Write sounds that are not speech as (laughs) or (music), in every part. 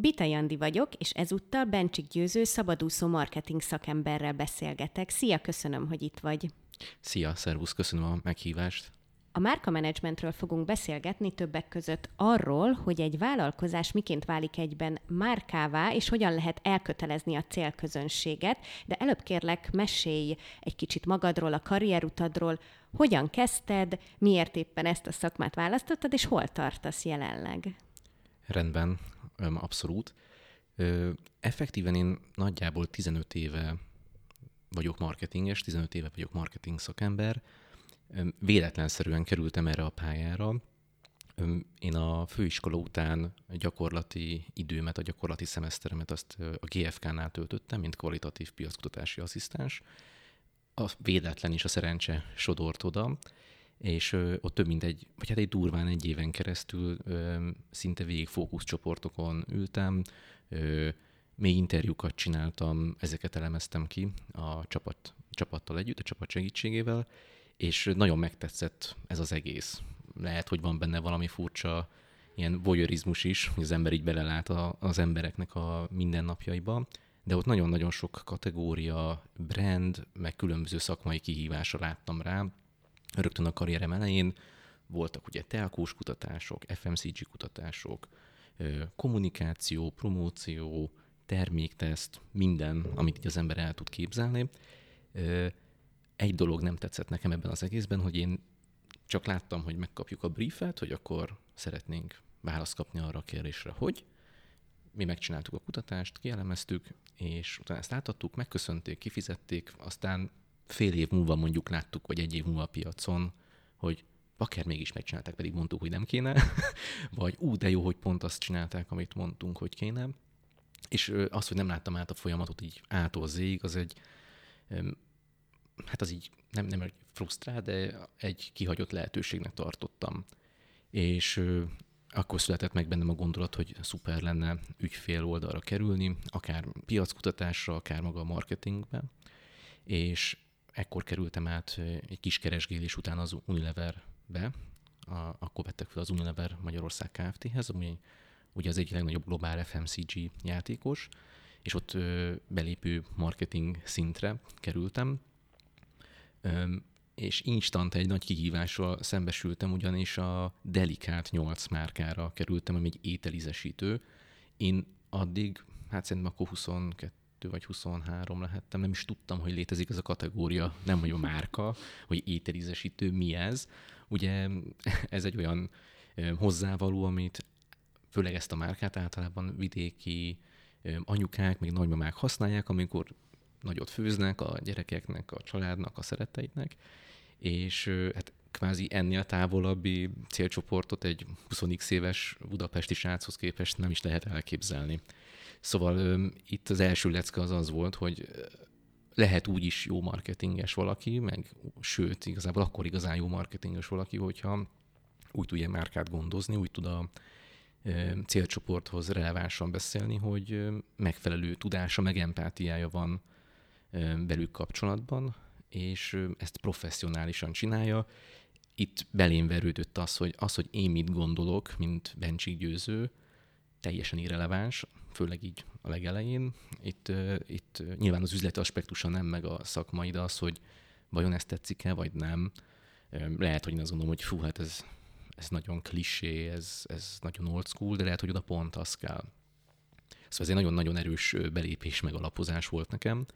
Bita Jandi vagyok, és ezúttal Bencsik Győző szabadúszó marketing szakemberrel beszélgetek. Szia, köszönöm, hogy itt vagy. Szia, szervusz, köszönöm a meghívást. A márkamanagementről fogunk beszélgetni többek között arról, hogy egy vállalkozás miként válik egyben márkává, és hogyan lehet elkötelezni a célközönséget, de előbb kérlek, mesélj egy kicsit magadról, a karrierutadról, hogyan kezdted, miért éppen ezt a szakmát választottad, és hol tartasz jelenleg? Rendben, abszolút. Effektíven én nagyjából 15 éve vagyok marketinges, 15 éve vagyok marketing szakember. Véletlenszerűen kerültem erre a pályára. Én a főiskola után gyakorlati időmet, a gyakorlati szemeszteremet azt a GFK-nál töltöttem, mint kvalitatív piackutatási asszisztens. A véletlen is a szerencse sodort oda, és ott több mint egy, vagy hát egy durván egy éven keresztül szinte végig fókuszcsoportokon ültem, mély interjúkat csináltam, ezeket elemeztem ki a csapat, csapattal együtt, a csapat segítségével, és nagyon megtetszett ez az egész. Lehet, hogy van benne valami furcsa ilyen voyeurizmus is, hogy az ember így belelát a, az embereknek a mindennapjaiba, de ott nagyon-nagyon sok kategória, brand, meg különböző szakmai kihívásra láttam rá, rögtön a karrierem elején voltak ugye telkós kutatások, FMCG kutatások, kommunikáció, promóció, termékteszt, minden, amit így az ember el tud képzelni. Egy dolog nem tetszett nekem ebben az egészben, hogy én csak láttam, hogy megkapjuk a briefet, hogy akkor szeretnénk választ kapni arra a kérdésre, hogy mi megcsináltuk a kutatást, kielemeztük, és utána ezt átadtuk, megköszönték, kifizették, aztán fél év múlva mondjuk láttuk, vagy egy év múlva a piacon, hogy akár mégis megcsinálták, pedig mondtuk, hogy nem kéne, (laughs) vagy ú, de jó, hogy pont azt csinálták, amit mondtunk, hogy kéne. És az, hogy nem láttam át a folyamatot így ától zég, az egy, hát az így nem, nem egy frusztrál, de egy kihagyott lehetőségnek tartottam. És akkor született meg bennem a gondolat, hogy szuper lenne ügyfél oldalra kerülni, akár piackutatásra, akár maga a marketingbe, és ekkor kerültem át egy kis keresgélés után az Unileverbe, a, akkor vettek fel az Unilever Magyarország Kft-hez, ami ugye az egyik legnagyobb globál FMCG játékos, és ott ö, belépő marketing szintre kerültem, ö, és instant egy nagy kihívással szembesültem, ugyanis a Delikat 8 márkára kerültem, ami egy ételizesítő. Én addig, hát szerintem akkor 22 vagy 23 lehettem, nem is tudtam, hogy létezik ez a kategória, nem hogy a márka, hogy ételízesítő, mi ez. Ugye ez egy olyan hozzávaló, amit főleg ezt a márkát általában vidéki anyukák, még nagymamák használják, amikor nagyot főznek a gyerekeknek, a családnak, a szeretteiknek, és hát kvázi ennél távolabbi célcsoportot egy 20 éves budapesti sráchoz képest nem is lehet elképzelni. Szóval itt az első lecke az az volt, hogy lehet úgy is jó marketinges valaki, meg sőt, igazából akkor igazán jó marketinges valaki, hogyha úgy tudja márkát gondozni, úgy tud a célcsoporthoz relevánsan beszélni, hogy megfelelő tudása, meg empátiája van belük kapcsolatban, és ezt professzionálisan csinálja. Itt belém verődött az, hogy az, hogy én mit gondolok, mint Bencsik Győző, teljesen irreleváns, főleg így a legelején. Itt, itt nyilván az üzleti aspektusa nem, meg a szakmai, de az, hogy vajon ezt tetszik-e, vagy nem. Lehet, hogy én azt gondolom, hogy fú, hát ez, ez nagyon klisé, ez, ez nagyon old school, de lehet, hogy oda pont az kell. Szóval ez egy nagyon-nagyon erős belépés, meg alapozás volt nekem.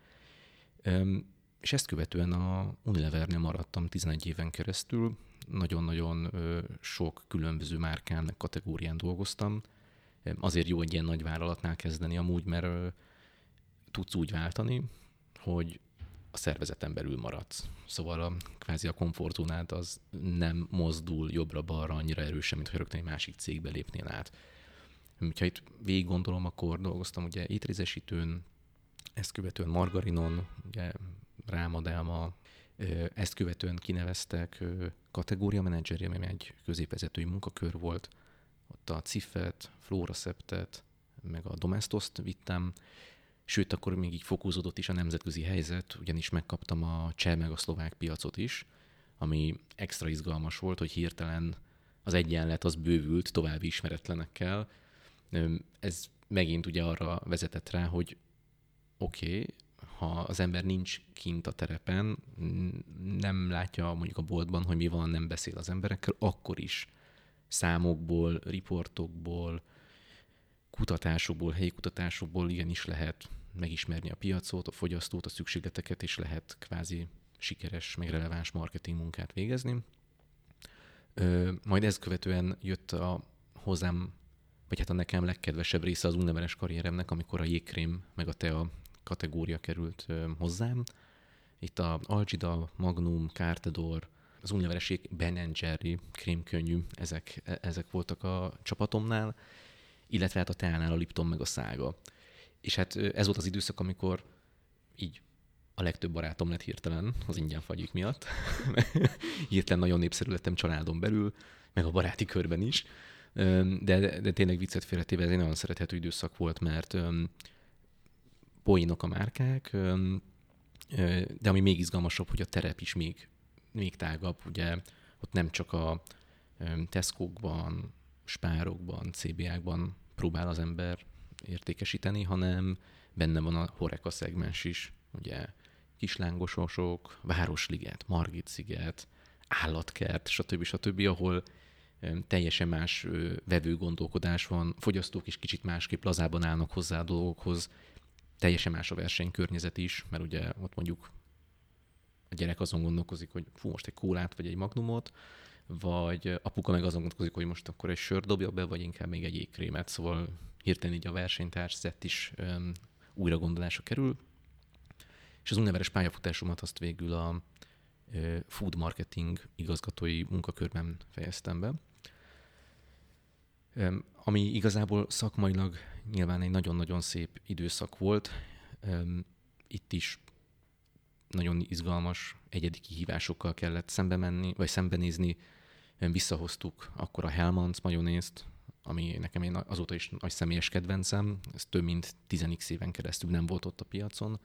És ezt követően a Unilevernél maradtam 11 éven keresztül, nagyon-nagyon sok különböző márkán, kategórián dolgoztam, Azért jó egy ilyen nagy vállalatnál kezdeni amúgy, mert tudsz úgy váltani, hogy a szervezeten belül maradsz. Szóval a, kvázi a komfortzónád az nem mozdul jobbra-balra annyira erősen, mint hogy rögtön egy másik cégbe lépnél át. Ha itt végig gondolom, akkor dolgoztam ugye étrézesítőn, ezt követően margarinon, ugye rámadelma, Ezt követően kineveztek kategória menedzserje, ami egy középvezetői munkakör volt. Ott a Cifet, Floraseptet, meg a Domestoszt vittem, sőt, akkor még így fokozódott is a nemzetközi helyzet, ugyanis megkaptam a cseh meg a szlovák piacot is, ami extra izgalmas volt, hogy hirtelen az egyenlet az bővült további ismeretlenekkel. Ez megint ugye arra vezetett rá, hogy oké, okay, ha az ember nincs kint a terepen, nem látja mondjuk a boltban, hogy mi van, nem beszél az emberekkel, akkor is számokból, riportokból, kutatásokból, helyi kutatásokból igenis lehet megismerni a piacot, a fogyasztót, a szükségleteket, és lehet kvázi sikeres, meg releváns marketing munkát végezni. Ö, majd ezt követően jött a hozzám, vagy hát a nekem legkedvesebb része az univeres karrieremnek, amikor a jégkrém meg a tea kategória került ö, hozzám. Itt a Algida, Magnum, Cartedor, az univeres Ben Jerry krémkönnyű, ezek, e, ezek voltak a csapatomnál, illetve hát a teánál a Lipton meg a szága. És hát ez volt az időszak, amikor így a legtöbb barátom lett hirtelen az ingyen fagyik miatt. (laughs) hirtelen nagyon népszerű lettem családon belül, meg a baráti körben is. De, de tényleg viccet félretéve ez egy nagyon szerethető időszak volt, mert poénok a márkák, de ami még izgalmasabb, hogy a terep is még, még tágabb, ugye ott nem csak a Tesco-kban, Spárokban, CBA-kban próbál az ember értékesíteni, hanem benne van a Horeca szegmens is, ugye kislángososok, Városliget, Margit-sziget, állatkert, stb. stb., ahol teljesen más vevő gondolkodás van, fogyasztók is kicsit másképp lazában állnak hozzá a dolgokhoz, teljesen más a versenykörnyezet is, mert ugye ott mondjuk a gyerek azon gondolkozik, hogy fú, most egy kólát vagy egy magnumot, vagy apuka meg azon gondolkozik, hogy most akkor egy sört dobja be, vagy inkább még egy égkrémet, szóval hirtelen így a versenytárs szett is um, újra gondolásra kerül. És az univeres pályafutásomat azt végül a uh, food marketing igazgatói munkakörben fejeztem be. Um, ami igazából szakmailag nyilván egy nagyon-nagyon szép időszak volt. Um, itt is nagyon izgalmas, egyedi kihívásokkal kellett szembe menni, vagy szembenézni. Visszahoztuk akkor a Hellmann's majonézt, ami nekem én azóta is nagy személyes kedvencem, ez több mint 10x éven keresztül nem volt ott a piacon.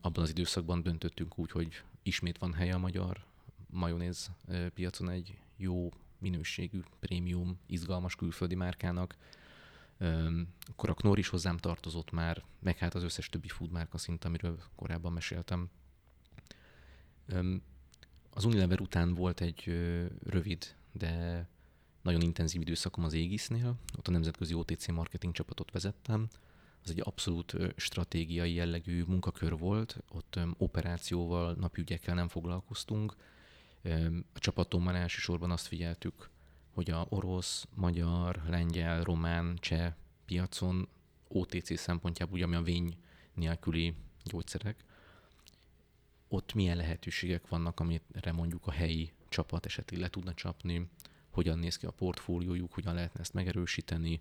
Abban az időszakban döntöttünk úgy, hogy ismét van helye a magyar majonéz piacon egy jó minőségű, prémium, izgalmas külföldi márkának. Akkor a Knorr is hozzám tartozott már, meg hát az összes többi food márka szint, amiről korábban meséltem. Az Unilever után volt egy rövid, de nagyon intenzív időszakom az Égisznél, ott a nemzetközi OTC marketing csapatot vezettem. Az egy abszolút stratégiai jellegű munkakör volt, ott operációval, napügyekkel nem foglalkoztunk. A csapatommal elsősorban azt figyeltük, hogy a orosz, magyar, lengyel, román, cseh piacon OTC szempontjából, ugye ami a vény nélküli gyógyszerek, ott milyen lehetőségek vannak, amire mondjuk a helyi csapat esetleg le tudna csapni, hogyan néz ki a portfóliójuk, hogyan lehetne ezt megerősíteni,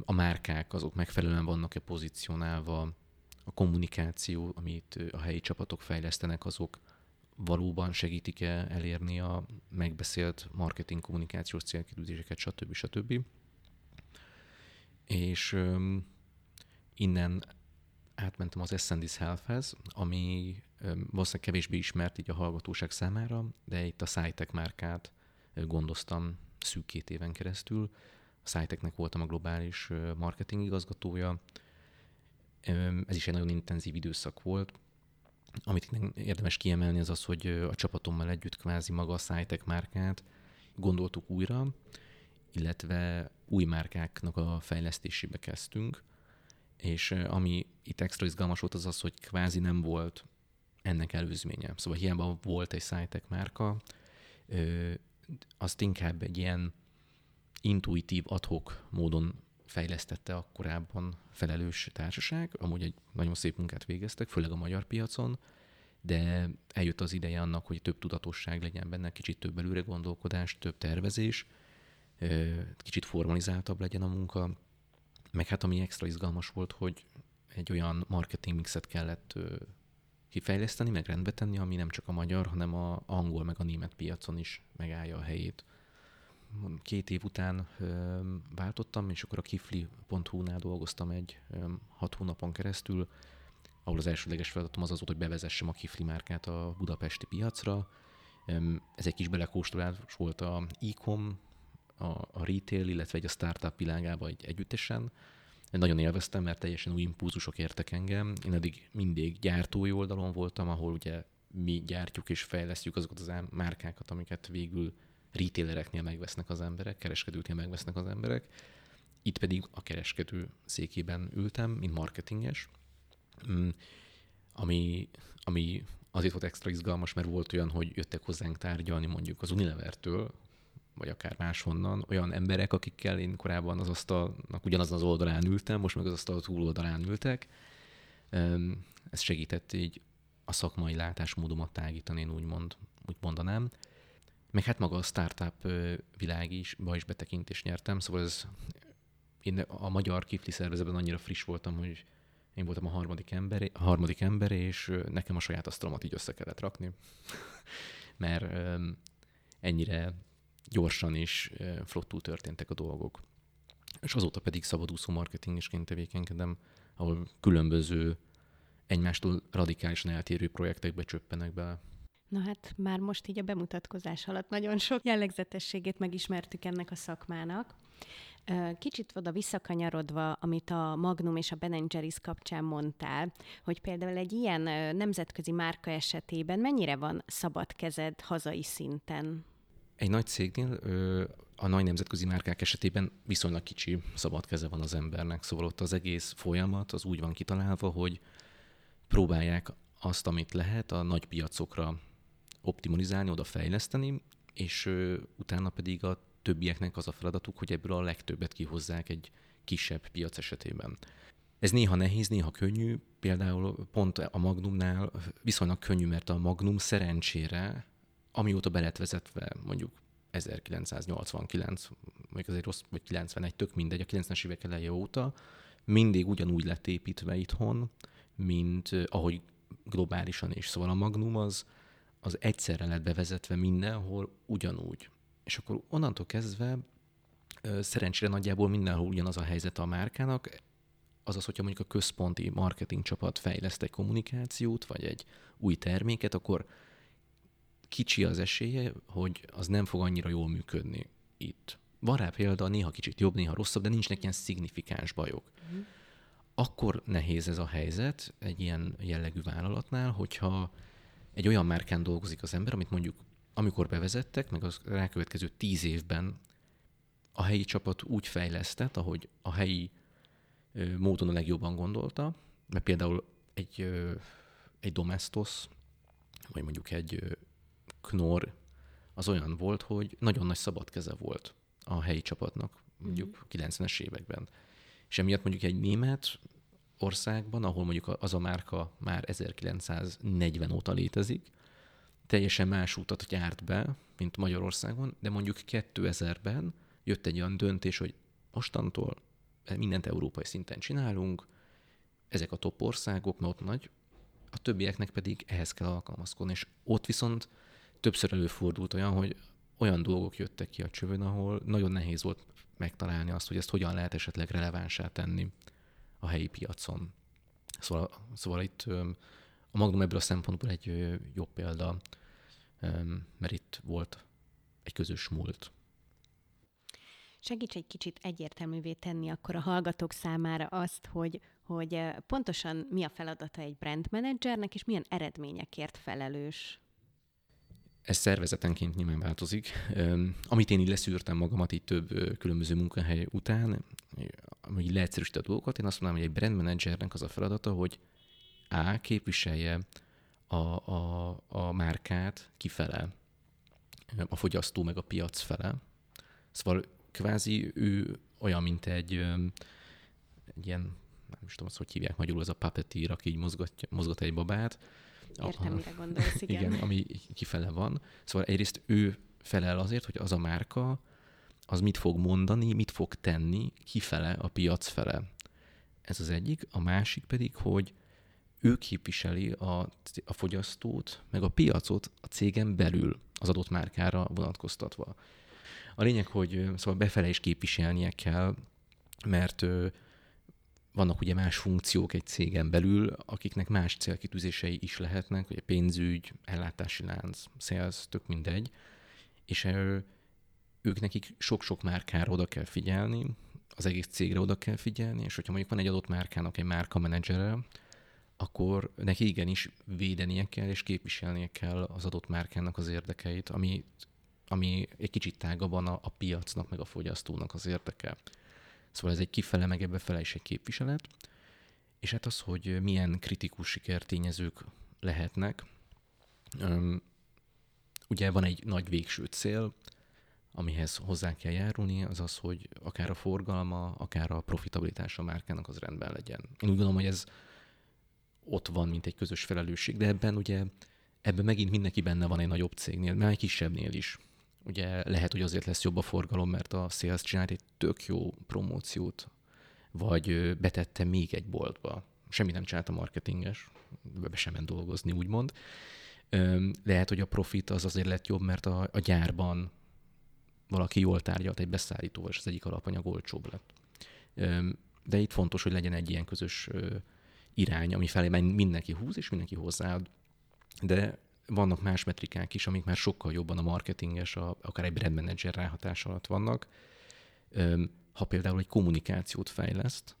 a márkák azok megfelelően vannak-e pozícionálva, a kommunikáció, amit a helyi csapatok fejlesztenek, azok valóban segítik-e elérni a megbeszélt marketing kommunikációs célkitűzéseket, stb. stb. És innen átmentem az Ascendis Health-hez, ami um, valószínűleg kevésbé ismert így a hallgatóság számára, de itt a SciTech márkát gondoztam szűk két éven keresztül. A SciTechnek voltam a globális marketing igazgatója. Ez is egy nagyon intenzív időszak volt. Amit érdemes kiemelni az az, hogy a csapatommal együtt kvázi maga a SciTech márkát gondoltuk újra, illetve új márkáknak a fejlesztésébe kezdtünk, és ami itt extra izgalmas volt az az, hogy kvázi nem volt ennek előzménye. Szóval hiába volt egy SciTech márka, azt inkább egy ilyen intuitív, adhok módon fejlesztette a korábban felelős társaság. Amúgy egy nagyon szép munkát végeztek, főleg a magyar piacon, de eljött az ideje annak, hogy több tudatosság legyen benne, kicsit több előre gondolkodás, több tervezés, kicsit formalizáltabb legyen a munka, meg hát ami extra izgalmas volt, hogy egy olyan marketing mixet kellett kifejleszteni, meg rendbe tenni, ami nem csak a magyar, hanem a angol, meg a német piacon is megállja a helyét. Két év után váltottam, és akkor a kifli.hu-nál dolgoztam egy hat hónapon keresztül, ahol az elsődleges feladatom az az volt, hogy bevezessem a kifli márkát a budapesti piacra. Ez egy kis belekóstolás volt a e-com, a, a retail, illetve egy a startup világába egy együttesen. Nagyon élveztem, mert teljesen új impulzusok értek engem. Én eddig mindig gyártói oldalon voltam, ahol ugye mi gyártjuk és fejlesztjük azokat az márkákat, amiket végül retailereknél megvesznek az emberek, kereskedőknél megvesznek az emberek. Itt pedig a kereskedő székében ültem, mint marketinges, mm, ami, ami azért volt extra izgalmas, mert volt olyan, hogy jöttek hozzánk tárgyalni mondjuk az Unilevertől, vagy akár máshonnan, olyan emberek, akikkel én korábban az asztalnak ugyanazon az oldalán ültem, most meg az asztal túloldalán ültek. Ez segített így a szakmai látásmódomat tágítani, én úgymond, úgy mondanám. Meg hát maga a startup világ is, ba is betekintést nyertem, szóval ez, én a magyar kifli szervezetben annyira friss voltam, hogy én voltam a harmadik ember, a harmadik ember, és nekem a saját asztalomat így össze kellett rakni, (laughs) mert ennyire gyorsan és flottul történtek a dolgok. És azóta pedig szabadúszó marketingesként tevékenykedem, ahol különböző egymástól radikálisan eltérő projektekbe csöppenek bele. Na hát már most így a bemutatkozás alatt nagyon sok jellegzetességét megismertük ennek a szakmának. Kicsit oda visszakanyarodva, amit a Magnum és a Ben Jerry's kapcsán mondtál, hogy például egy ilyen nemzetközi márka esetében mennyire van szabad kezed hazai szinten? Egy nagy cégnél a nagy nemzetközi márkák esetében viszonylag kicsi szabad keze van az embernek, szóval ott az egész folyamat az úgy van kitalálva, hogy próbálják azt, amit lehet a nagy piacokra optimalizálni, oda fejleszteni, és utána pedig a többieknek az a feladatuk, hogy ebből a legtöbbet kihozzák egy kisebb piac esetében. Ez néha nehéz, néha könnyű, például pont a Magnumnál viszonylag könnyű, mert a Magnum szerencsére amióta be lett vezetve mondjuk 1989, vagy azért rossz, vagy 91, tök mindegy, a 90-es évek eleje óta, mindig ugyanúgy lett építve itthon, mint ahogy globálisan is. Szóval a Magnum az, az egyszerre lett bevezetve mindenhol ugyanúgy. És akkor onnantól kezdve szerencsére nagyjából mindenhol ugyanaz a helyzet a márkának, azaz, hogyha mondjuk a központi marketing csapat fejleszt egy kommunikációt, vagy egy új terméket, akkor kicsi az esélye, hogy az nem fog annyira jól működni itt. Van rá példa, néha kicsit jobb, néha rosszabb, de nincsenek ilyen szignifikáns bajok. Mm. Akkor nehéz ez a helyzet egy ilyen jellegű vállalatnál, hogyha egy olyan márkán dolgozik az ember, amit mondjuk amikor bevezettek, meg az rákövetkező tíz évben a helyi csapat úgy fejlesztett, ahogy a helyi módon a legjobban gondolta, mert például egy, egy Domestos, vagy mondjuk egy Knorr az olyan volt, hogy nagyon nagy szabad keze volt a helyi csapatnak, mondjuk mm. 90-es években. És emiatt mondjuk egy német országban, ahol mondjuk az a márka már 1940 óta létezik, teljesen más útat járt be, mint Magyarországon, de mondjuk 2000-ben jött egy olyan döntés, hogy mostantól mindent európai szinten csinálunk, ezek a top országok, mert ott nagy, a többieknek pedig ehhez kell alkalmazkodni, és ott viszont többször előfordult olyan, hogy olyan dolgok jöttek ki a csövön, ahol nagyon nehéz volt megtalálni azt, hogy ezt hogyan lehet esetleg relevánsá tenni a helyi piacon. Szóval, szóval itt a Magnum ebből a szempontból egy jobb példa, mert itt volt egy közös múlt. Segíts egy kicsit egyértelművé tenni akkor a hallgatók számára azt, hogy, hogy pontosan mi a feladata egy brand managernek, és milyen eredményekért felelős. Ez szervezetenként nyilván változik. Amit én így leszűrtem magamat itt több különböző munkahely után, hogy leegyszerűsíti a dolgokat, én azt mondanám, hogy egy brand managernek az a feladata, hogy A. képviselje a, a, a márkát kifele, a fogyasztó meg a piac fele. Szóval kvázi ő olyan, mint egy, egy ilyen, nem is tudom, azt hogy hívják magyarul, az a puppeteer, aki így mozgat, mozgat egy babát, Értem, mire gondolsz, igen. igen. ami kifele van. Szóval egyrészt ő felel azért, hogy az a márka, az mit fog mondani, mit fog tenni kifele a piac fele. Ez az egyik. A másik pedig, hogy ő képviseli a, a fogyasztót, meg a piacot a cégen belül az adott márkára vonatkoztatva. A lényeg, hogy szóval befele is képviselnie kell, mert vannak ugye más funkciók egy cégen belül, akiknek más célkitűzései is lehetnek, ugye pénzügy, ellátási lánc, sales, tök mindegy, és ők nekik sok-sok márkára oda kell figyelni, az egész cégre oda kell figyelni, és hogyha mondjuk van egy adott márkának egy márka menedzsere, akkor neki igenis védenie kell és képviselnie kell az adott márkának az érdekeit, ami, ami egy kicsit tágabban a, a piacnak, meg a fogyasztónak az érdeke. Szóval ez egy kifele, meg ebbe fele is egy képviselet. És hát az, hogy milyen kritikus sikertényezők lehetnek. Ugye van egy nagy végső cél, amihez hozzá kell járulni, az az, hogy akár a forgalma, akár a profitabilitása a márkának az rendben legyen. Én úgy gondolom, hogy ez ott van, mint egy közös felelősség, de ebben ugye ebben megint mindenki benne van egy nagyobb cégnél, már egy kisebbnél is. Ugye lehet, hogy azért lesz jobb a forgalom, mert a sales csinált egy tök jó promóciót, vagy betette még egy boltba. Semmi nem csinált a marketinges, be sem ment dolgozni, úgymond. Lehet, hogy a profit az azért lett jobb, mert a, a gyárban valaki jól tárgyalt egy beszállítóval, és az egyik alapanyag olcsóbb lett. De itt fontos, hogy legyen egy ilyen közös irány, ami felé mindenki húz, és mindenki hozzáad. De vannak más metrikák is, amik már sokkal jobban a marketinges, a, akár egy brand manager ráhatás alatt vannak. Ha például egy kommunikációt fejleszt,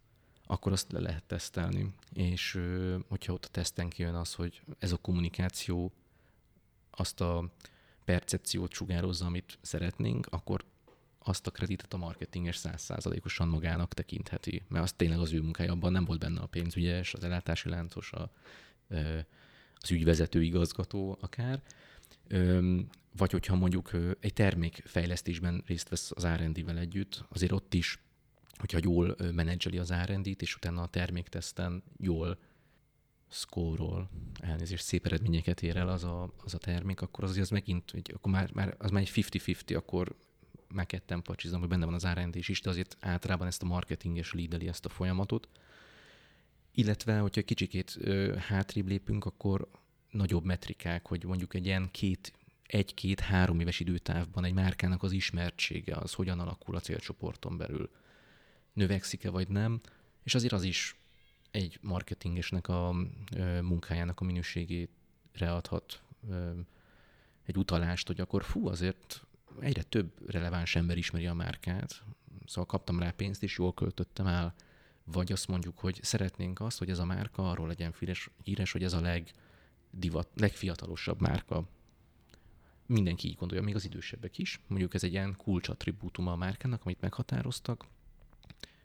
akkor azt le lehet tesztelni. És hogyha ott a teszten kijön az, hogy ez a kommunikáció azt a percepciót sugározza, amit szeretnénk, akkor azt a kreditet a marketinges százszázalékosan magának tekintheti, mert az tényleg az ő munkája, abban nem volt benne a pénzügyes, az ellátási láncos, a, az ügyvezető igazgató akár. Vagy hogyha mondjuk egy termékfejlesztésben részt vesz az R&D-vel együtt, azért ott is, hogyha jól menedzseli az R&D-t, és utána a termékteszten jól szkórol, elnézést, szép eredményeket ér el az a, az a termék, akkor az, az megint, akkor már, már, az már egy 50-50, akkor már ketten pacsizom, hogy benne van az R&D is, de azért általában ezt a marketinges lídeli ezt a folyamatot. Illetve, hogyha kicsikét ö, hátrébb lépünk, akkor nagyobb metrikák, hogy mondjuk egy ilyen két, egy-két-három éves időtávban egy márkának az ismertsége, az hogyan alakul a célcsoporton belül. Növekszik-e vagy nem, és azért az is egy marketingesnek a munkájának a minőségére adhat egy utalást, hogy akkor fú, azért egyre több releváns ember ismeri a márkát, szóval kaptam rá pénzt, és jól költöttem el, vagy azt mondjuk, hogy szeretnénk azt, hogy ez a márka arról legyen híres, híres hogy ez a legdivat, legfiatalosabb márka. Mindenki így gondolja, még az idősebbek is. Mondjuk ez egy ilyen kulcsattribútuma a márkának, amit meghatároztak,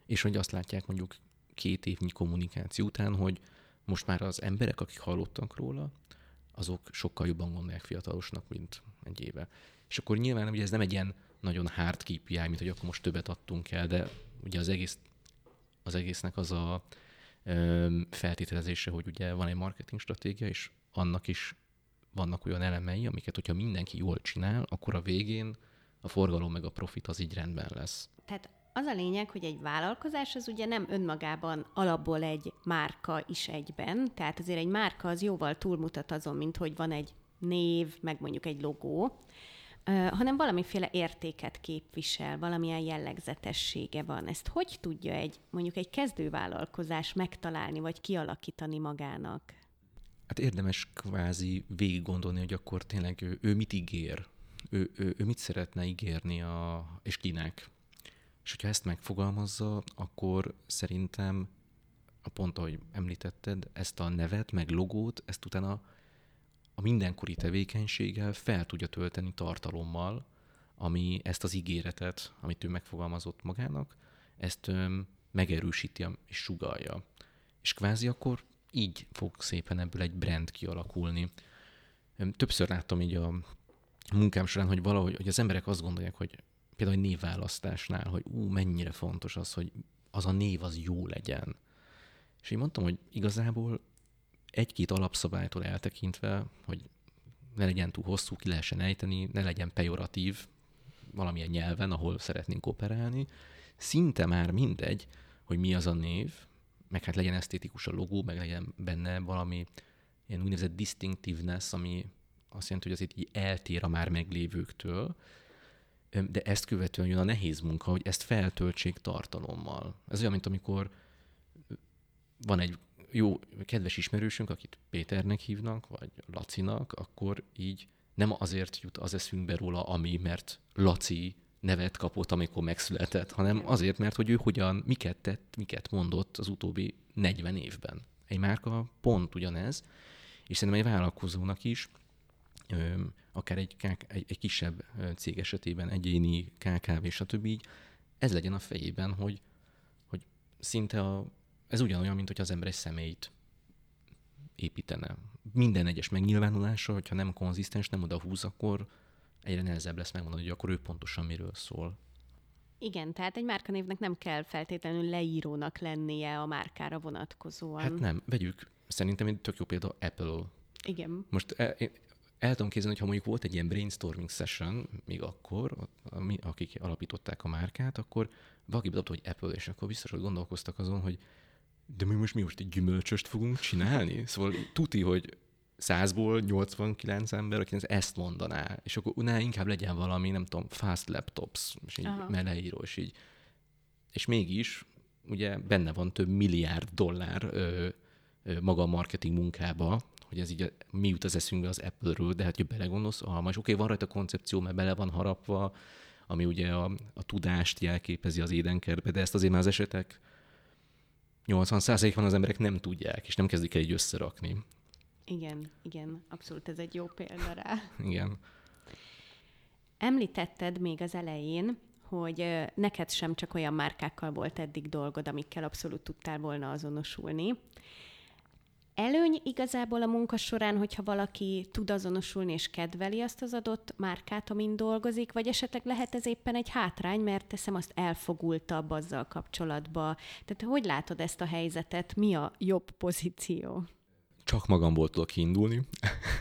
és hogy azt látják mondjuk két évnyi kommunikáció után, hogy most már az emberek, akik hallottak róla, azok sokkal jobban gondolják fiatalosnak, mint egy éve. És akkor nyilván ugye ez nem egy ilyen nagyon hard KPI, mint hogy akkor most többet adtunk el, de ugye az egész az egésznek az a feltételezése, hogy ugye van egy marketing stratégia, és annak is vannak olyan elemei, amiket, hogyha mindenki jól csinál, akkor a végén a forgalom meg a profit az így rendben lesz. Tehát az a lényeg, hogy egy vállalkozás az ugye nem önmagában alapból egy márka is egyben, tehát azért egy márka az jóval túlmutat azon, mint hogy van egy név, meg mondjuk egy logó, hanem valamiféle értéket képvisel, valamilyen jellegzetessége van. Ezt hogy tudja egy mondjuk egy kezdővállalkozás megtalálni, vagy kialakítani magának? Hát érdemes kvázi végig gondolni, hogy akkor tényleg ő, ő mit ígér, ő, ő, ő mit szeretne ígérni, a, és kinek. És hogyha ezt megfogalmazza, akkor szerintem a pont, ahogy említetted, ezt a nevet, meg logót, ezt utána a mindenkori tevékenységgel fel tudja tölteni tartalommal, ami ezt az ígéretet, amit ő megfogalmazott magának, ezt megerősíti és sugalja. És kvázi akkor így fog szépen ebből egy brand kialakulni. Többször láttam így a munkám során, hogy valahogy hogy az emberek azt gondolják, hogy például egy névválasztásnál, hogy ú, mennyire fontos az, hogy az a név az jó legyen. És én mondtam, hogy igazából egy-két alapszabálytól eltekintve, hogy ne legyen túl hosszú, ki lehessen ejteni, ne legyen pejoratív valamilyen nyelven, ahol szeretnénk operálni, szinte már mindegy, hogy mi az a név, meg hát legyen esztétikus a logó, meg legyen benne valami ilyen úgynevezett distinctiveness, ami azt jelenti, hogy azért így eltér a már meglévőktől, de ezt követően jön a nehéz munka, hogy ezt feltöltsék tartalommal. Ez olyan, mint amikor van egy jó, kedves ismerősünk, akit Péternek hívnak, vagy Lacinak, akkor így nem azért jut az eszünkbe róla, ami, mert Laci nevet kapott, amikor megszületett, hanem azért, mert hogy ő hogyan, miket tett, miket mondott az utóbbi 40 évben. Egy márka pont ugyanez, és szerintem egy vállalkozónak is, akár egy, egy, egy kisebb cég esetében, egyéni KKV, stb. így, ez legyen a fejében, hogy, hogy szinte a, ez ugyanolyan, mint hogy az ember egy személyt építene. Minden egyes megnyilvánulása, hogyha nem konzisztens, nem oda húz, akkor egyre nehezebb lesz megmondani, hogy akkor ő pontosan miről szól. Igen, tehát egy márkanévnek nem kell feltétlenül leírónak lennie a márkára vonatkozóan. Hát nem, vegyük, szerintem egy tök jó példa Apple. Igen. Most el, tudom képzelni, hogy ha mondjuk volt egy ilyen brainstorming session, még akkor, akik alapították a márkát, akkor valaki bedobta, hogy Apple, és akkor biztos, hogy gondolkoztak azon, hogy de mi most mi most egy gyümölcsöst fogunk csinálni? Szóval tuti, hogy százból 89 ember, aki ezt mondaná, és akkor ne, inkább legyen valami, nem tudom, fast laptops, és így meleíró, és így. És mégis, ugye benne van több milliárd dollár ö, ö, maga a marketing munkába, hogy ez így mi jut az eszünkbe az Apple-ről, de hát, hogy belegondolsz, ah, most oké, okay, van rajta koncepció, mert bele van harapva, ami ugye a, a tudást jelképezi az édenkertbe, de ezt azért már az esetek 80%-ban az emberek nem tudják, és nem kezdik el így összerakni. Igen, igen, abszolút ez egy jó példa rá. Igen. Említetted még az elején, hogy neked sem csak olyan márkákkal volt eddig dolgod, amikkel abszolút tudtál volna azonosulni. Előny igazából a munka során, hogyha valaki tud azonosulni és kedveli azt az adott márkát, amin dolgozik, vagy esetleg lehet ez éppen egy hátrány, mert teszem azt elfogultabb azzal kapcsolatba. Tehát hogy látod ezt a helyzetet? Mi a jobb pozíció? csak magamból tudok kiindulni.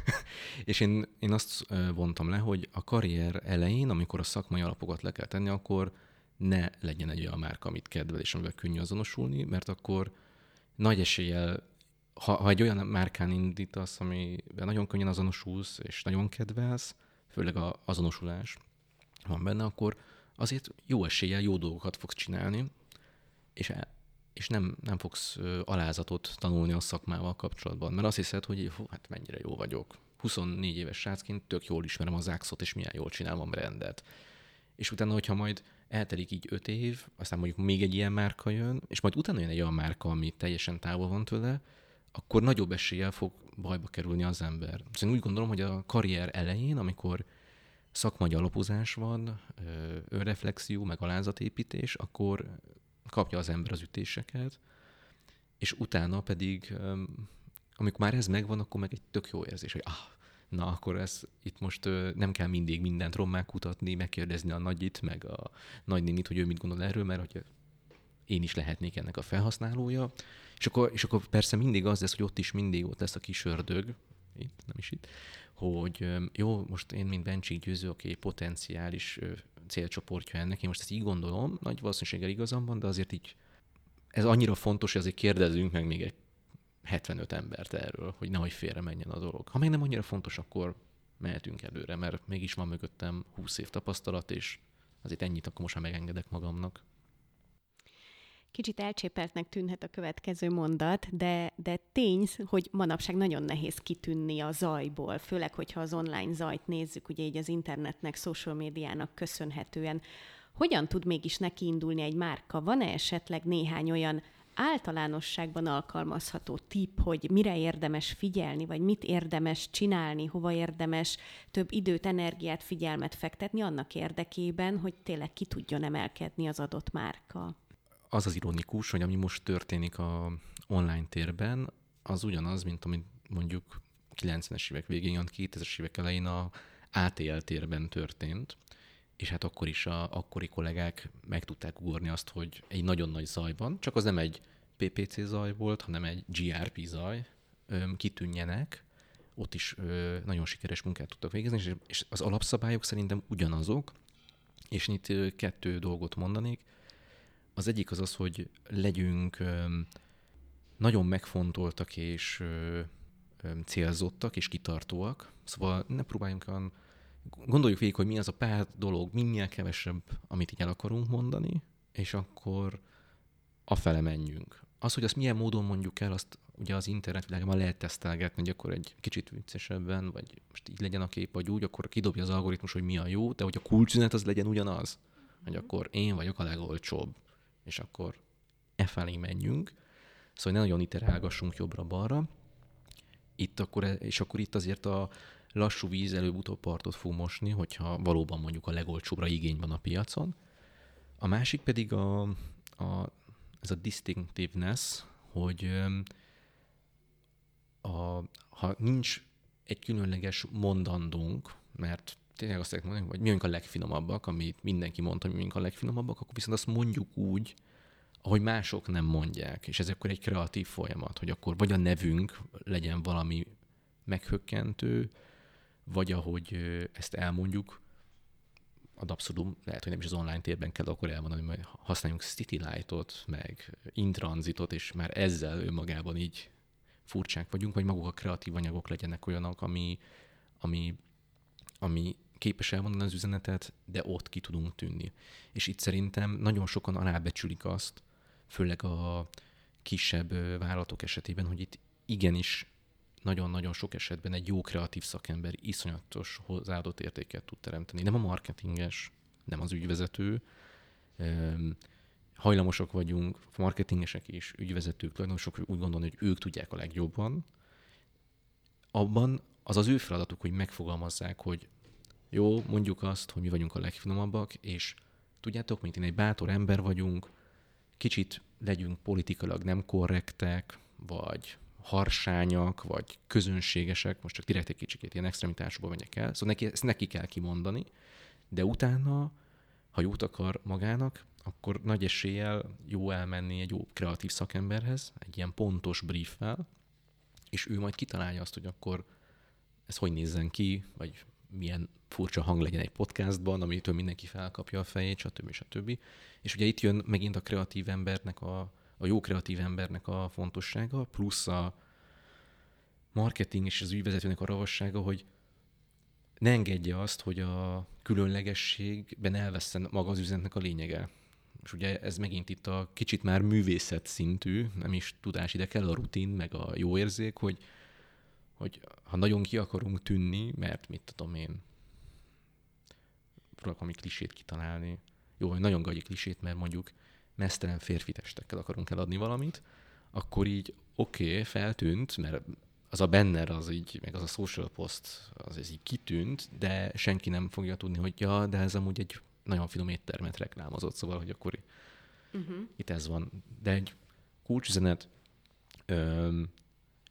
(laughs) és én, én azt vontam le, hogy a karrier elején, amikor a szakmai alapokat le kell tenni, akkor ne legyen egy olyan márka, amit kedvel, és amivel könnyű azonosulni, mert akkor nagy eséllyel, ha, ha egy olyan márkán indítasz, amivel nagyon könnyen azonosulsz, és nagyon kedvelsz, főleg az azonosulás van benne, akkor azért jó eséllyel jó dolgokat fogsz csinálni, és és nem, nem fogsz alázatot tanulni a szakmával kapcsolatban, mert azt hiszed, hogy hú, hát mennyire jó vagyok. 24 éves srácként tök jól ismerem az áxot, és milyen jól csinálom rendet. És utána, hogyha majd eltelik így 5 év, aztán mondjuk még egy ilyen márka jön, és majd utána jön egy olyan márka, ami teljesen távol van tőle, akkor nagyobb eséllyel fog bajba kerülni az ember. Szóval úgy gondolom, hogy a karrier elején, amikor szakmai alapozás van, önreflexió, meg alázatépítés, akkor kapja az ember az ütéseket, és utána pedig, amikor már ez megvan, akkor meg egy tök jó érzés, hogy ah, na akkor ez itt most nem kell mindig mindent rommá kutatni, megkérdezni a nagyit, meg a nagynénit, hogy ő mit gondol erről, mert hogy én is lehetnék ennek a felhasználója. És akkor, és akkor persze mindig az lesz, hogy ott is mindig ott lesz a kis ördög, itt, nem is itt, hogy jó, most én, mint Bencsik Győző, oké, okay, potenciális célcsoportja ennek. Én most ezt így gondolom, nagy valószínűséggel igazam van, de azért így ez annyira fontos, hogy azért kérdezzünk meg még egy 75 embert erről, hogy nehogy félre menjen a dolog. Ha még nem annyira fontos, akkor mehetünk előre, mert mégis van mögöttem 20 év tapasztalat, és azért ennyit akkor most már megengedek magamnak. Kicsit elcsépeltnek tűnhet a következő mondat, de, de tény, hogy manapság nagyon nehéz kitűnni a zajból, főleg, hogyha az online zajt nézzük, ugye így az internetnek, social médiának köszönhetően. Hogyan tud mégis nekiindulni egy márka? Van-e esetleg néhány olyan általánosságban alkalmazható tip, hogy mire érdemes figyelni, vagy mit érdemes csinálni, hova érdemes több időt, energiát, figyelmet fektetni annak érdekében, hogy tényleg ki tudjon emelkedni az adott márka? Az az ironikus, hogy ami most történik a online térben, az ugyanaz, mint amit mondjuk 90-es évek végén, 2000-es évek elején a ATL térben történt, és hát akkor is a akkori kollégák meg tudták ugorni azt, hogy egy nagyon nagy zaj van, csak az nem egy PPC zaj volt, hanem egy GRP zaj, kitűnjenek, ott is nagyon sikeres munkát tudtak végezni, és az alapszabályok szerintem ugyanazok, és itt kettő dolgot mondanék. Az egyik az az, hogy legyünk nagyon megfontoltak és célzottak és kitartóak. Szóval ne próbáljunk olyan, gondoljuk végig, hogy mi az a pár dolog, minél kevesebb, amit így el akarunk mondani, és akkor afele menjünk. Az, hogy azt milyen módon mondjuk el, azt ugye az internetvilágban lehet tesztelgetni, hogy akkor egy kicsit viccesebben, vagy most így legyen a kép, vagy úgy, akkor kidobja az algoritmus, hogy mi a jó, de hogy a kulcsüzenet az legyen ugyanaz, hogy mhm. akkor én vagyok a legolcsóbb, és akkor e felé menjünk. Szóval ne nagyon iterálgassunk jobbra-balra. Itt akkor, e- és akkor itt azért a lassú víz előbb-utóbb partot fog mosni, hogyha valóban mondjuk a legolcsóbbra igény van a piacon. A másik pedig a, a, ez a distinctiveness, hogy a, ha nincs egy különleges mondandónk, mert tényleg azt mondani, hogy mi a legfinomabbak, amit mindenki mondta, hogy mi a legfinomabbak, akkor viszont azt mondjuk úgy, ahogy mások nem mondják. És ez akkor egy kreatív folyamat, hogy akkor vagy a nevünk legyen valami meghökkentő, vagy ahogy ezt elmondjuk, ad abszolút, lehet, hogy nem is az online térben kell akkor elmondani, hogy használjunk City Light-ot, meg Intransitot, és már ezzel önmagában így furcsák vagyunk, vagy maguk a kreatív anyagok legyenek olyanok, ami, ami, ami képes elmondani az üzenetet, de ott ki tudunk tűnni. És itt szerintem nagyon sokan alábecsülik azt, főleg a kisebb vállalatok esetében, hogy itt igenis nagyon-nagyon sok esetben egy jó kreatív szakember iszonyatos hozzáadott értéket tud teremteni. Nem a marketinges, nem az ügyvezető, hajlamosak vagyunk, marketingesek és ügyvezetők, tulajdonosok úgy gondolni, hogy ők tudják a legjobban, abban az az ő feladatuk, hogy megfogalmazzák, hogy jó, mondjuk azt, hogy mi vagyunk a legfinomabbak, és tudjátok, mint én egy bátor ember vagyunk, kicsit legyünk politikailag nem korrektek, vagy harsányak, vagy közönségesek, most csak direkt egy kicsikét ilyen extremitásokba megyek el, szóval neki, ezt neki kell kimondani, de utána, ha jót akar magának, akkor nagy eséllyel jó elmenni egy jó kreatív szakemberhez, egy ilyen pontos brieffel, és ő majd kitalálja azt, hogy akkor ez hogy nézzen ki, vagy milyen furcsa hang legyen egy podcastban, amitől mindenki felkapja a fejét, stb. stb. És ugye itt jön megint a kreatív embernek, a, a jó kreatív embernek a fontossága, plusz a marketing és az ügyvezetőnek a ravassága, hogy ne engedje azt, hogy a különlegességben elveszten maga az üzenetnek a lényege. És ugye ez megint itt a kicsit már művészet szintű, nem is tudás, ide kell a rutin, meg a jó érzék, hogy, hogy ha nagyon ki akarunk tűnni, mert mit tudom én, próbálok valami klisét kitalálni, jó, hogy nagyon gagyi klisét, mert mondjuk mesztelen férfi testekkel akarunk eladni valamit, akkor így oké, okay, feltűnt, mert az a banner, az így, meg az a social post, az ez így kitűnt, de senki nem fogja tudni, hogy ja, de ez amúgy egy nagyon finom éttermet reklámozott, szóval, hogy akkor uh-huh. itt ez van. De egy kulcsüzenet, öm,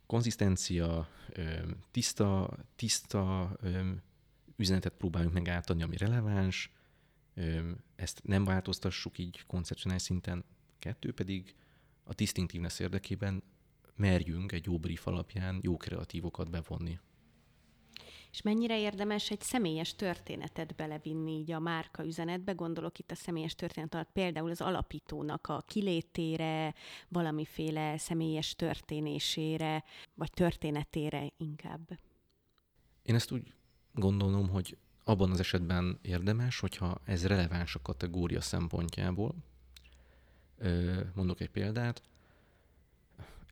konzisztencia, tiszta, tiszta üzenetet próbáljunk meg átadni, ami releváns, ezt nem változtassuk így koncepcionális szinten, kettő pedig a distinctiveness érdekében merjünk egy jó brief alapján jó kreatívokat bevonni. És mennyire érdemes egy személyes történetet belevinni így a márka üzenetbe? Gondolok itt a személyes történet alatt például az alapítónak a kilétére, valamiféle személyes történésére, vagy történetére inkább. Én ezt úgy gondolom, hogy abban az esetben érdemes, hogyha ez releváns a kategória szempontjából. Mondok egy példát.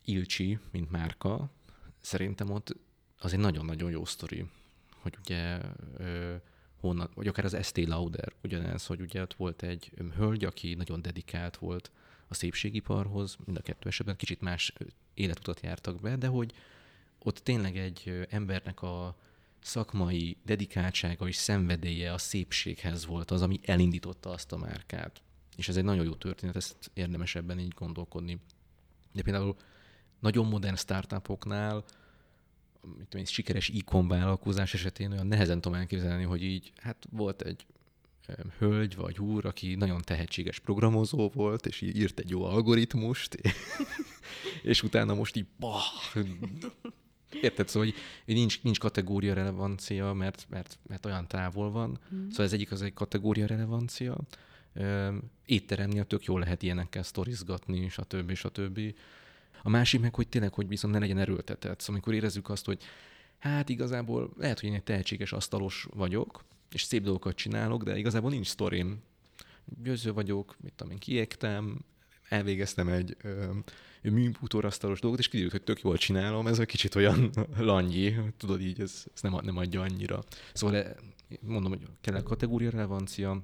Ilcsi, mint márka, szerintem ott az egy nagyon-nagyon jó sztori hogy ugye ö, honnan, vagy akár az Estée Lauder ugyanez, hogy ugye ott volt egy hölgy, aki nagyon dedikált volt a szépségiparhoz, mind a kettő esetben kicsit más életutat jártak be, de hogy ott tényleg egy embernek a szakmai dedikáltsága és szenvedélye a szépséghez volt az, ami elindította azt a márkát. És ez egy nagyon jó történet, ezt érdemes ebben így gondolkodni. De például nagyon modern startupoknál mit tudom, sikeres e vállalkozás esetén olyan nehezen tudom elképzelni, hogy így, hát volt egy hölgy vagy úr, aki nagyon tehetséges programozó volt, és így írt egy jó algoritmust, (laughs) és utána most így, bah, Érted? Szóval, hogy nincs, nincs kategória relevancia, mert, mert, mert olyan távol van. Mm. Szóval ez egyik az egy kategória relevancia. Étteremnél tök jól lehet ilyenekkel sztorizgatni, stb. stb. A másik meg, hogy tényleg, hogy viszont ne legyen erőltetett. Szóval amikor érezzük azt, hogy hát igazából lehet, hogy én egy tehetséges asztalos vagyok, és szép dolgokat csinálok, de igazából nincs sztorim. Győző vagyok, mit tudom én, kiégtem, elvégeztem egy műutórasztalos dolgot, és kiderült, hogy tök jól csinálom, ez egy kicsit olyan (laughs) langyi, tudod így, ez, ez nem, nem adja annyira. Szóval eh, mondom, hogy kell a kategória relevancia,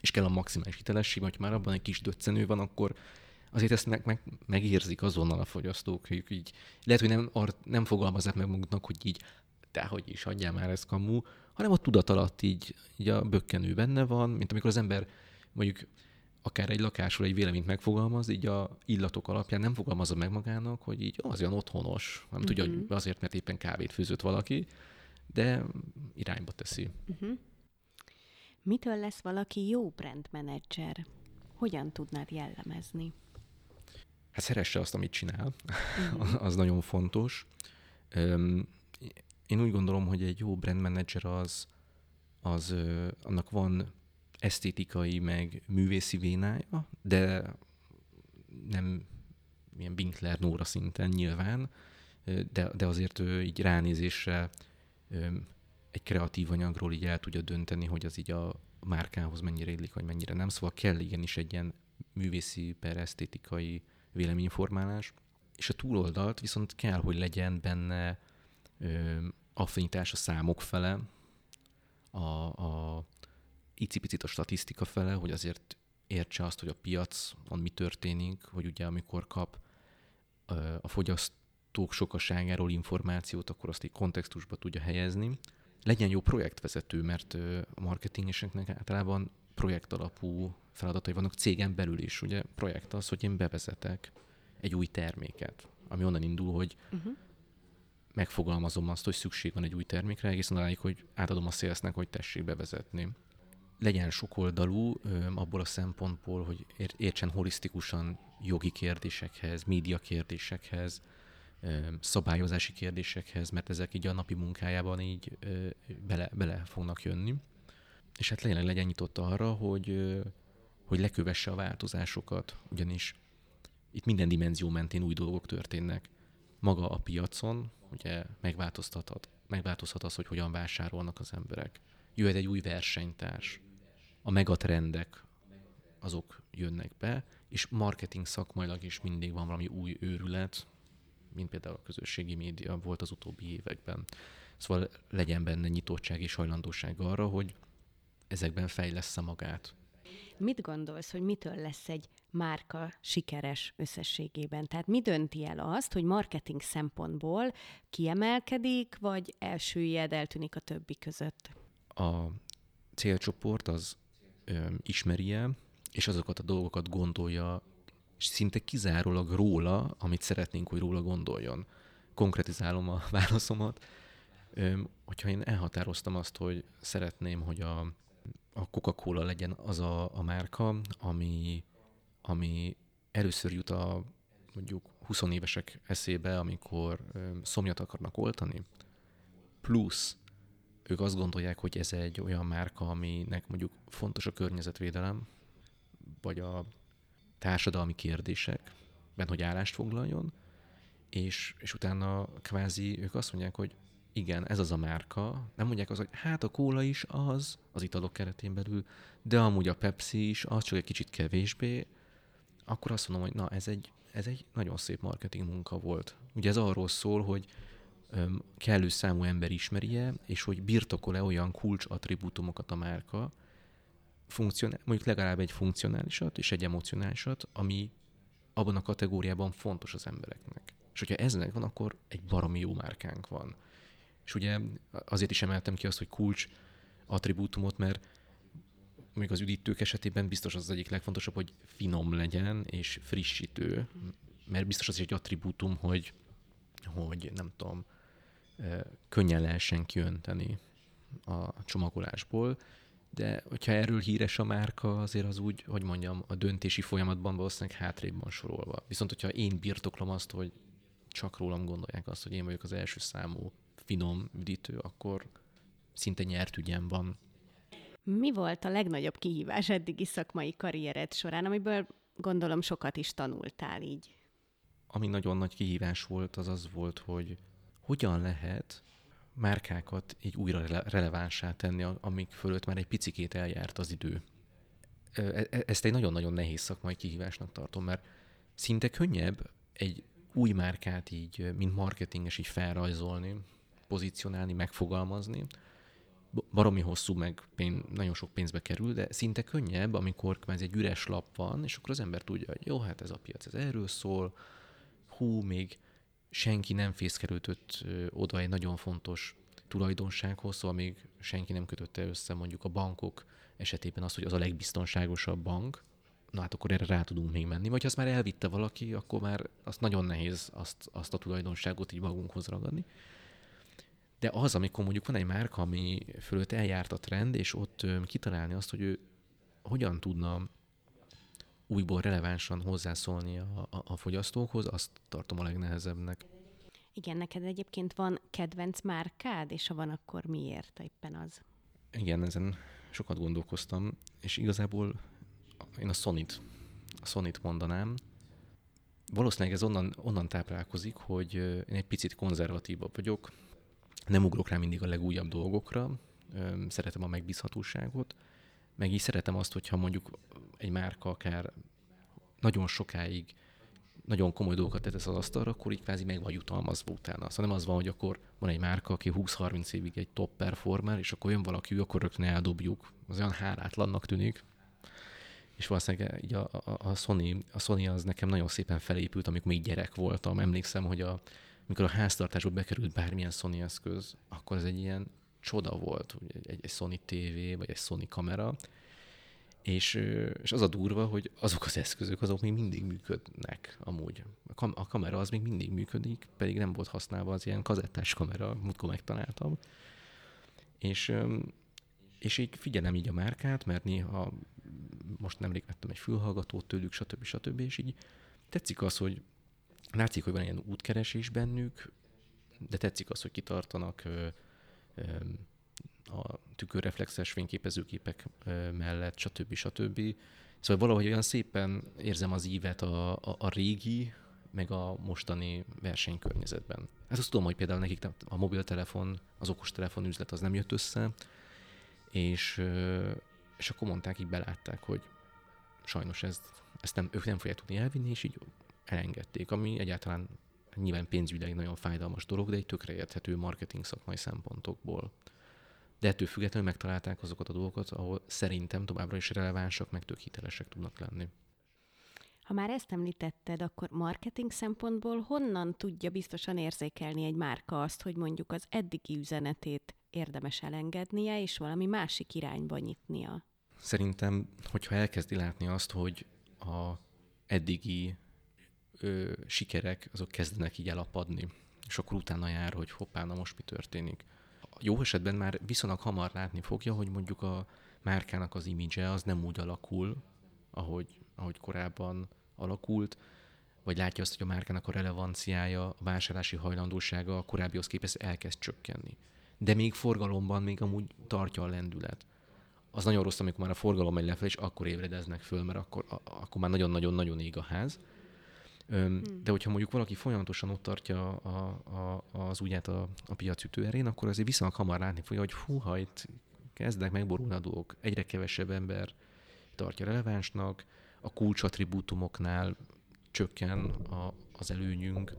és kell a maximális hitelesség, hogy már abban egy kis döccenő van, akkor azért ezt meg, meg, megérzik azonnal a fogyasztók, hogy így lehet, hogy nem, ar, nem fogalmazzák meg maguknak, hogy így te hogy is, hagyjál már ezt kamu, hanem a tudat alatt így, így a bökkenő benne van, mint amikor az ember mondjuk akár egy lakásról egy véleményt megfogalmaz, így a illatok alapján nem fogalmazza meg magának, hogy így az olyan otthonos, nem uh-huh. tudja, hogy mhm. azért, mert éppen kávét főzött valaki, de irányba teszi. Uh-huh. Mitől lesz valaki jó brandmenedzser? Hogyan tudnád jellemezni? Hát szeresse azt, amit csinál, uh-huh. (laughs) az nagyon fontos. Én úgy gondolom, hogy egy jó brandmenedzser az, az annak van esztétikai, meg művészi vénája, de nem ilyen Binkler Nóra szinten nyilván, de, de azért ő így ránézésre egy kreatív anyagról így el tudja dönteni, hogy az így a márkához mennyire illik, vagy mennyire nem. Szóval kell igenis egy ilyen művészi per esztétikai véleményformálás. És a túloldalt viszont kell, hogy legyen benne ö, affinitás a számok fele, a, a icipicit a statisztika fele, hogy azért értse azt, hogy a piacon mi történik, hogy ugye amikor kap a fogyasztók sokaságáról információt, akkor azt egy kontextusba tudja helyezni. Legyen jó projektvezető, mert a marketingeseknek általában projekt alapú feladatai vannak cégen belül is. Ugye projekt az, hogy én bevezetek egy új terméket, ami onnan indul, hogy uh-huh. megfogalmazom azt, hogy szükség van egy új termékre, egészen odáig, hogy átadom a szélsznek, hogy tessék bevezetni legyen sokoldalú abból a szempontból, hogy értsen holisztikusan jogi kérdésekhez, média kérdésekhez, szabályozási kérdésekhez, mert ezek így a napi munkájában így bele, bele fognak jönni. És hát legyen, legyen nyitott arra, hogy, hogy lekövesse a változásokat, ugyanis itt minden dimenzió mentén új dolgok történnek. Maga a piacon, ugye megváltoztathat, megváltozhat az, hogy hogyan vásárolnak az emberek. Jöhet egy új versenytárs, a megatrendek azok jönnek be, és marketing szakmailag is mindig van valami új őrület, mint például a közösségi média volt az utóbbi években. Szóval legyen benne nyitottság és hajlandóság arra, hogy ezekben fejlesz magát. Mit gondolsz, hogy mitől lesz egy márka sikeres összességében? Tehát mi dönti el azt, hogy marketing szempontból kiemelkedik, vagy elsüllyed, eltűnik a többi között? A célcsoport az el, és azokat a dolgokat gondolja, és szinte kizárólag róla, amit szeretnénk, hogy róla gondoljon. Konkretizálom a (laughs) válaszomat. Ö, hogyha én elhatároztam azt, hogy szeretném, hogy a, a Coca-Cola legyen az a, a márka, ami, ami először jut a mondjuk 20 évesek eszébe, amikor szomjat akarnak oltani, plusz ők azt gondolják, hogy ez egy olyan márka, aminek mondjuk fontos a környezetvédelem, vagy a társadalmi kérdések, benne, hogy állást foglaljon, és, és utána kvázi ők azt mondják, hogy igen, ez az a márka. Nem mondják az, hogy hát a kóla is az, az italok keretén belül, de amúgy a Pepsi is, az csak egy kicsit kevésbé. Akkor azt mondom, hogy na, ez egy, ez egy nagyon szép marketing munka volt. Ugye ez arról szól, hogy kellő számú ember ismerje, és hogy birtokol-e olyan kulcs attribútumokat a márka, funkcionál, mondjuk legalább egy funkcionálisat és egy emocionálisat, ami abban a kategóriában fontos az embereknek. És hogyha eznek van, akkor egy baromi jó márkánk van. És ugye azért is emeltem ki azt, hogy kulcs attribútumot, mert még az üdítők esetében biztos az, az egyik legfontosabb, hogy finom legyen és frissítő, mert biztos az egy attribútum, hogy, hogy nem tudom, könnyen lehessen kiönteni a csomagolásból, de hogyha erről híres a márka, azért az úgy, hogy mondjam, a döntési folyamatban valószínűleg hátrébb van sorolva. Viszont, hogyha én birtoklom azt, hogy csak rólam gondolják azt, hogy én vagyok az első számú finom üdítő, akkor szinte nyert ügyem van. Mi volt a legnagyobb kihívás eddigi szakmai karriered során, amiből gondolom sokat is tanultál így? ami nagyon nagy kihívás volt, az az volt, hogy hogyan lehet márkákat így újra relevánsá tenni, amik fölött már egy picikét eljárt az idő. E, e, ezt egy nagyon-nagyon nehéz szakmai kihívásnak tartom, mert szinte könnyebb egy új márkát így, mint marketinges így felrajzolni, pozícionálni, megfogalmazni. Baromi hosszú, meg pénz, nagyon sok pénzbe kerül, de szinte könnyebb, amikor kvázi egy üres lap van, és akkor az ember tudja, hogy jó, hát ez a piac, ez erről szól, hú, még senki nem fészkelődött oda egy nagyon fontos tulajdonsághoz, szóval még senki nem kötötte össze mondjuk a bankok esetében az, hogy az a legbiztonságosabb bank, na hát akkor erre rá tudunk még menni. Vagy ha azt már elvitte valaki, akkor már azt nagyon nehéz azt, azt a tulajdonságot így magunkhoz ragadni. De az, amikor mondjuk van egy márka, ami fölött eljárt a trend, és ott kitalálni azt, hogy ő hogyan tudna újból relevánsan hozzászólni a, a, a fogyasztókhoz, azt tartom a legnehezebbnek. Igen, neked egyébként van kedvenc márkád, és ha van, akkor miért éppen az? Igen, ezen sokat gondolkoztam, és igazából én a Sonit, a Sonit mondanám. Valószínűleg ez onnan, onnan táplálkozik, hogy én egy picit konzervatívabb vagyok, nem ugrok rá mindig a legújabb dolgokra, szeretem a megbízhatóságot, meg is szeretem azt, hogyha mondjuk egy márka akár nagyon sokáig nagyon komoly dolgokat tesz az asztalra, akkor így kvázi meg vagy jutalmazva utána. Szóval nem az van, hogy akkor van egy márka, aki 20-30 évig egy top performer, és akkor jön valaki, akkor rögtön eldobjuk. Az olyan hálátlannak tűnik. És valószínűleg így a, a, a, Sony, a Sony az nekem nagyon szépen felépült, amikor még gyerek voltam. Emlékszem, hogy a, amikor a háztartásba bekerült bármilyen Sony eszköz, akkor ez egy ilyen csoda volt, egy, egy Sony TV, vagy egy Sony kamera, és, és az a durva, hogy azok az eszközök, azok még mindig működnek amúgy. A, kam- a kamera az még mindig működik, pedig nem volt használva az ilyen kazettás kamera, múltkor megtaláltam. És, és így figyelem így a márkát, mert néha most nemrég vettem egy fülhallgatót tőlük, stb. stb. És így tetszik az, hogy látszik, hogy van ilyen útkeresés bennük, de tetszik az, hogy kitartanak a tükörreflexes fényképezőképek mellett, stb. stb. Szóval valahogy olyan szépen érzem az ívet a, a, a régi, meg a mostani versenykörnyezetben. Hát azt tudom, hogy például nekik a mobiltelefon, az okostelefon üzlet az nem jött össze, és, és akkor mondták, így belátták, hogy sajnos ezt, ezt nem, ők nem fogják tudni elvinni, és így elengedték, ami egyáltalán nyilván pénzügyileg nagyon fájdalmas dolog, de egy tökre érthető marketing szakmai szempontokból de ettől függetlenül megtalálták azokat a dolgokat, ahol szerintem továbbra is relevánsak, meg tök hitelesek tudnak lenni. Ha már ezt említetted, akkor marketing szempontból honnan tudja biztosan érzékelni egy márka azt, hogy mondjuk az eddigi üzenetét érdemes elengednie, és valami másik irányba nyitnia? Szerintem, hogyha elkezdi látni azt, hogy a eddigi ö, sikerek, azok kezdenek így elapadni, és akkor utána jár, hogy hoppá, na most mi történik jó esetben már viszonylag hamar látni fogja, hogy mondjuk a márkának az imidzse az nem úgy alakul, ahogy, ahogy korábban alakult, vagy látja azt, hogy a márkának a relevanciája, a vásárlási hajlandósága a korábbihoz képest elkezd csökkenni. De még forgalomban még amúgy tartja a lendület. Az nagyon rossz, amikor már a forgalom megy lefelé, és akkor ébredeznek föl, mert akkor, akkor már nagyon-nagyon-nagyon ég a ház. Hmm. De hogyha mondjuk valaki folyamatosan ott tartja a, a, az úgyát a, a piac ütőerén, akkor azért viszonylag hamar látni fogja, hogy hú, ha itt kezdnek megborulni a dolgok, egyre kevesebb ember tartja relevánsnak, a kulcsattribútumoknál csökken a, az előnyünk,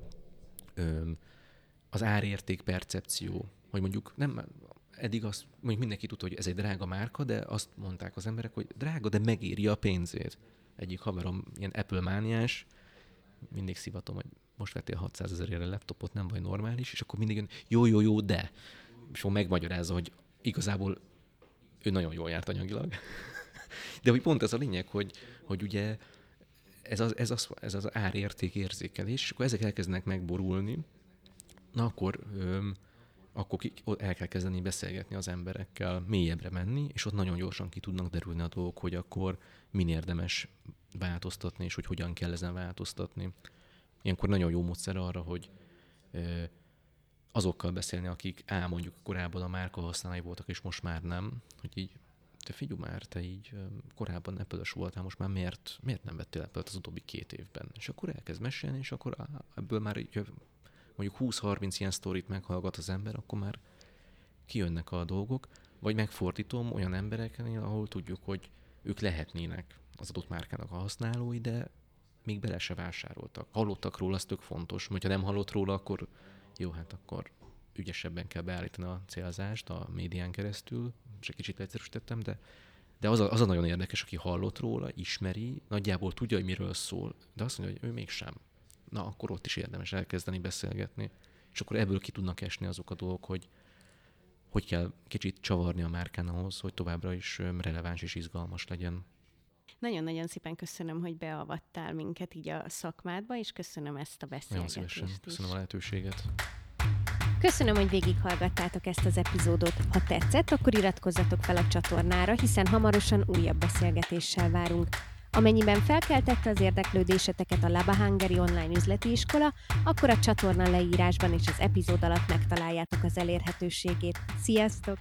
az árérték percepció, hogy mondjuk nem, eddig azt, mondjuk mindenki tudta, hogy ez egy drága márka, de azt mondták az emberek, hogy drága, de megéri a pénzét. Egyik haverom ilyen Apple mániás, mindig szivatom, hogy most vettél 600 ezerére laptopot, nem vagy normális, és akkor mindig jön, jó, jó, jó, de. És akkor megmagyarázza, hogy igazából ő nagyon jól járt anyagilag. (laughs) De hogy pont ez a lényeg, hogy, hogy ugye ez az, ez, az, ez az árérték érzékelés, és akkor ezek elkezdenek megborulni, na akkor, öm, akkor ki, el kell kezdeni beszélgetni az emberekkel, mélyebbre menni, és ott nagyon gyorsan ki tudnak derülni a dolgok, hogy akkor min érdemes változtatni, és hogy hogyan kell ezen változtatni. Ilyenkor nagyon jó módszer arra, hogy azokkal beszélni, akik á, mondjuk korábban a márka használói voltak, és most már nem, hogy így te figyelj már, te így korábban apple voltál, most már miért, miért nem vettél apple az utóbbi két évben? És akkor elkezd mesélni, és akkor ebből már így, mondjuk 20-30 ilyen sztorit meghallgat az ember, akkor már kijönnek a dolgok, vagy megfordítom olyan embereknél, ahol tudjuk, hogy ők lehetnének az adott márkának a használói, de még bele se vásároltak. Hallottak róla, az tök fontos, mert ha nem hallott róla, akkor jó, hát akkor ügyesebben kell beállítani a célzást a médián keresztül, és egy kicsit egyszerűsítettem, de, de az, a, az a nagyon érdekes, aki hallott róla, ismeri, nagyjából tudja, hogy miről szól, de azt mondja, hogy ő mégsem. Na, akkor ott is érdemes elkezdeni beszélgetni. És akkor ebből ki tudnak esni azok a dolgok, hogy hogy kell kicsit csavarni a márkán ahhoz, hogy továbbra is releváns és izgalmas legyen. Nagyon-nagyon szépen köszönöm, hogy beavattál minket így a szakmádba, és köszönöm ezt a beszélgetést Nagyon szívesen. Köszönöm a lehetőséget. Köszönöm, hogy végighallgattátok ezt az epizódot. Ha tetszett, akkor iratkozzatok fel a csatornára, hiszen hamarosan újabb beszélgetéssel várunk. Amennyiben felkeltette az érdeklődéseteket a Laba Hungary online üzleti iskola, akkor a csatorna leírásban és az epizód alatt megtaláljátok az elérhetőségét. Sziasztok!